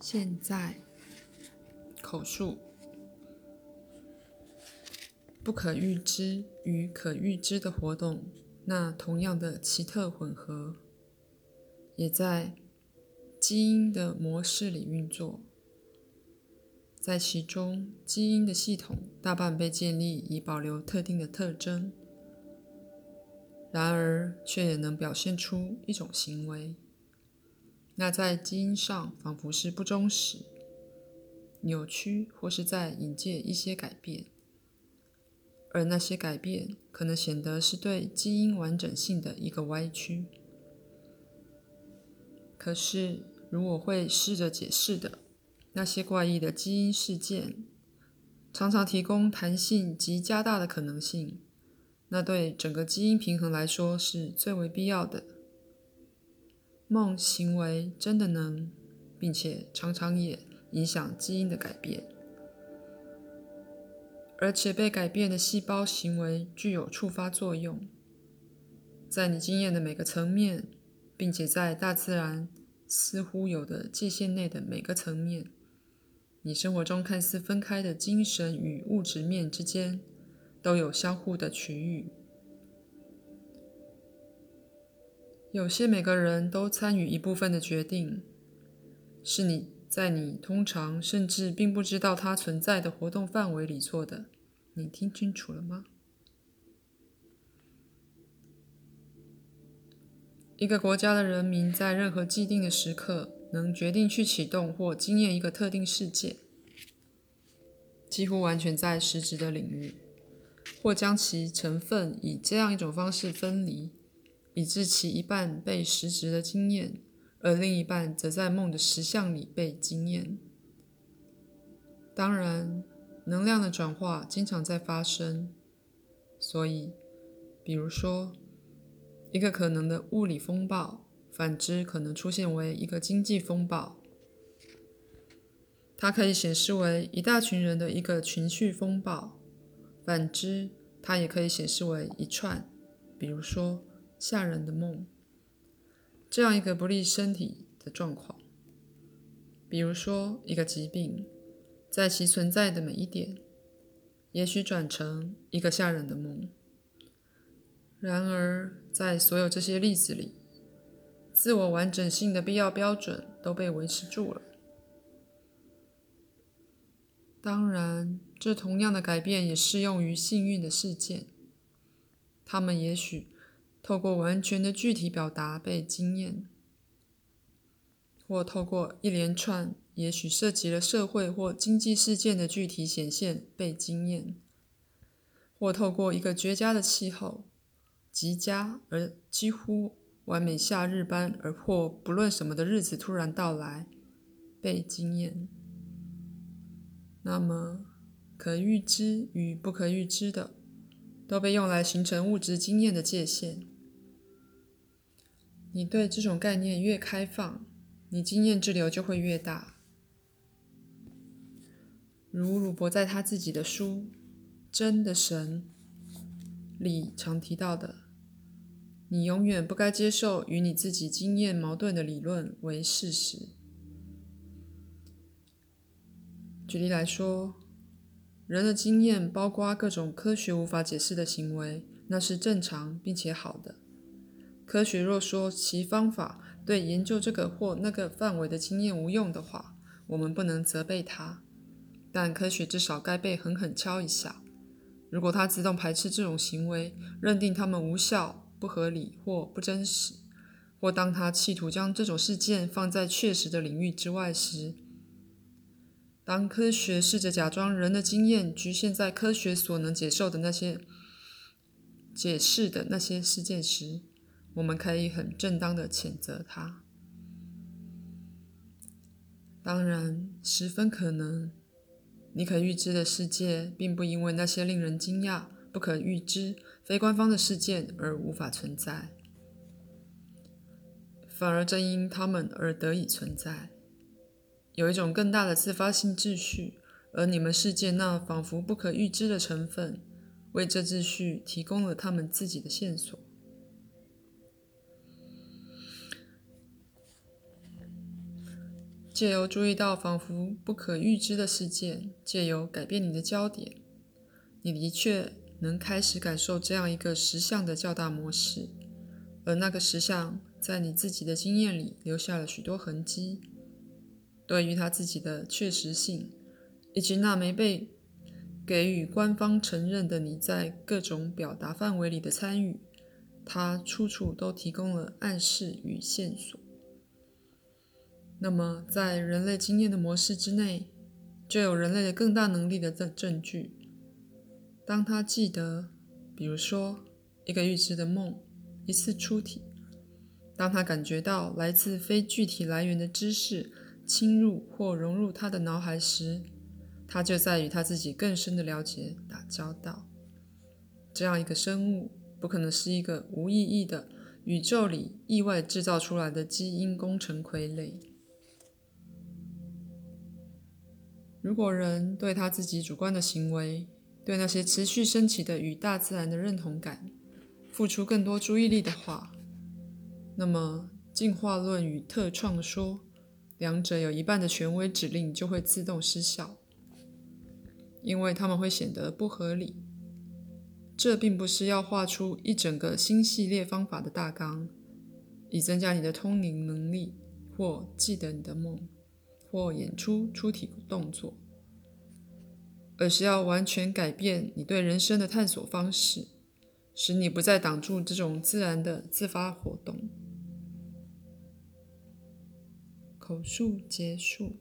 现在，口述不可预知与可预知的活动，那同样的奇特混合，也在基因的模式里运作。在其中，基因的系统大半被建立以保留特定的特征，然而却也能表现出一种行为。那在基因上仿佛是不忠实、扭曲，或是在引介一些改变，而那些改变可能显得是对基因完整性的一个歪曲。可是，如我会试着解释的，那些怪异的基因事件常常提供弹性及加大的可能性，那对整个基因平衡来说是最为必要的。梦行为真的能，并且常常也影响基因的改变，而且被改变的细胞行为具有触发作用，在你经验的每个层面，并且在大自然似乎有的界限内的每个层面，你生活中看似分开的精神与物质面之间，都有相互的区域。有些每个人都参与一部分的决定，是你在你通常甚至并不知道它存在的活动范围里做的。你听清楚了吗？一个国家的人民在任何既定的时刻能决定去启动或经验一个特定事件，几乎完全在实质的领域，或将其成分以这样一种方式分离。以致其一半被实质的经验，而另一半则在梦的实相里被经验。当然，能量的转化经常在发生，所以，比如说，一个可能的物理风暴，反之可能出现为一个经济风暴。它可以显示为一大群人的一个情绪风暴，反之，它也可以显示为一串，比如说。吓人的梦，这样一个不利身体的状况，比如说一个疾病，在其存在的每一点，也许转成一个吓人的梦。然而，在所有这些例子里，自我完整性的必要标准都被维持住了。当然，这同样的改变也适用于幸运的事件，他们也许。透过完全的具体表达被经验，或透过一连串也许涉及了社会或经济事件的具体显现被经验，或透过一个绝佳的气候，极佳而几乎完美夏日般而或不论什么的日子突然到来被经验。那么，可预知与不可预知的都被用来形成物质经验的界限。你对这种概念越开放，你经验之流就会越大。如鲁伯在他自己的书《真的神》里常提到的，你永远不该接受与你自己经验矛盾的理论为事实。举例来说，人的经验包括各种科学无法解释的行为，那是正常并且好的。科学若说其方法对研究这个或那个范围的经验无用的话，我们不能责备它。但科学至少该被狠狠敲一下。如果它自动排斥这种行为，认定它们无效、不合理或不真实，或当它企图将这种事件放在确实的领域之外时，当科学试着假装人的经验局限在科学所能接受的那些解释的那些事件时，我们可以很正当的谴责他。当然，十分可能，你可预知的世界并不因为那些令人惊讶、不可预知、非官方的事件而无法存在，反而正因他们而得以存在。有一种更大的自发性秩序，而你们世界那仿佛不可预知的成分，为这秩序提供了他们自己的线索。借由注意到仿佛不可预知的事件，借由改变你的焦点，你的确能开始感受这样一个实相的较大模式，而那个实相在你自己的经验里留下了许多痕迹。对于他自己的确实性，以及那没被给予官方承认的你在各种表达范围里的参与，他处处都提供了暗示与线索。那么，在人类经验的模式之内，就有人类的更大能力的证证据。当他记得，比如说一个预知的梦，一次出体；当他感觉到来自非具体来源的知识侵入或融入他的脑海时，他就在与他自己更深的了解打交道。这样一个生物，不可能是一个无意义的宇宙里意外制造出来的基因工程傀儡。如果人对他自己主观的行为，对那些持续升起的与大自然的认同感，付出更多注意力的话，那么进化论与特创说，两者有一半的权威指令就会自动失效，因为他们会显得不合理。这并不是要画出一整个新系列方法的大纲，以增加你的通灵能力，或记得你的梦。或演出出体动作，而是要完全改变你对人生的探索方式，使你不再挡住这种自然的自发活动。口述结束。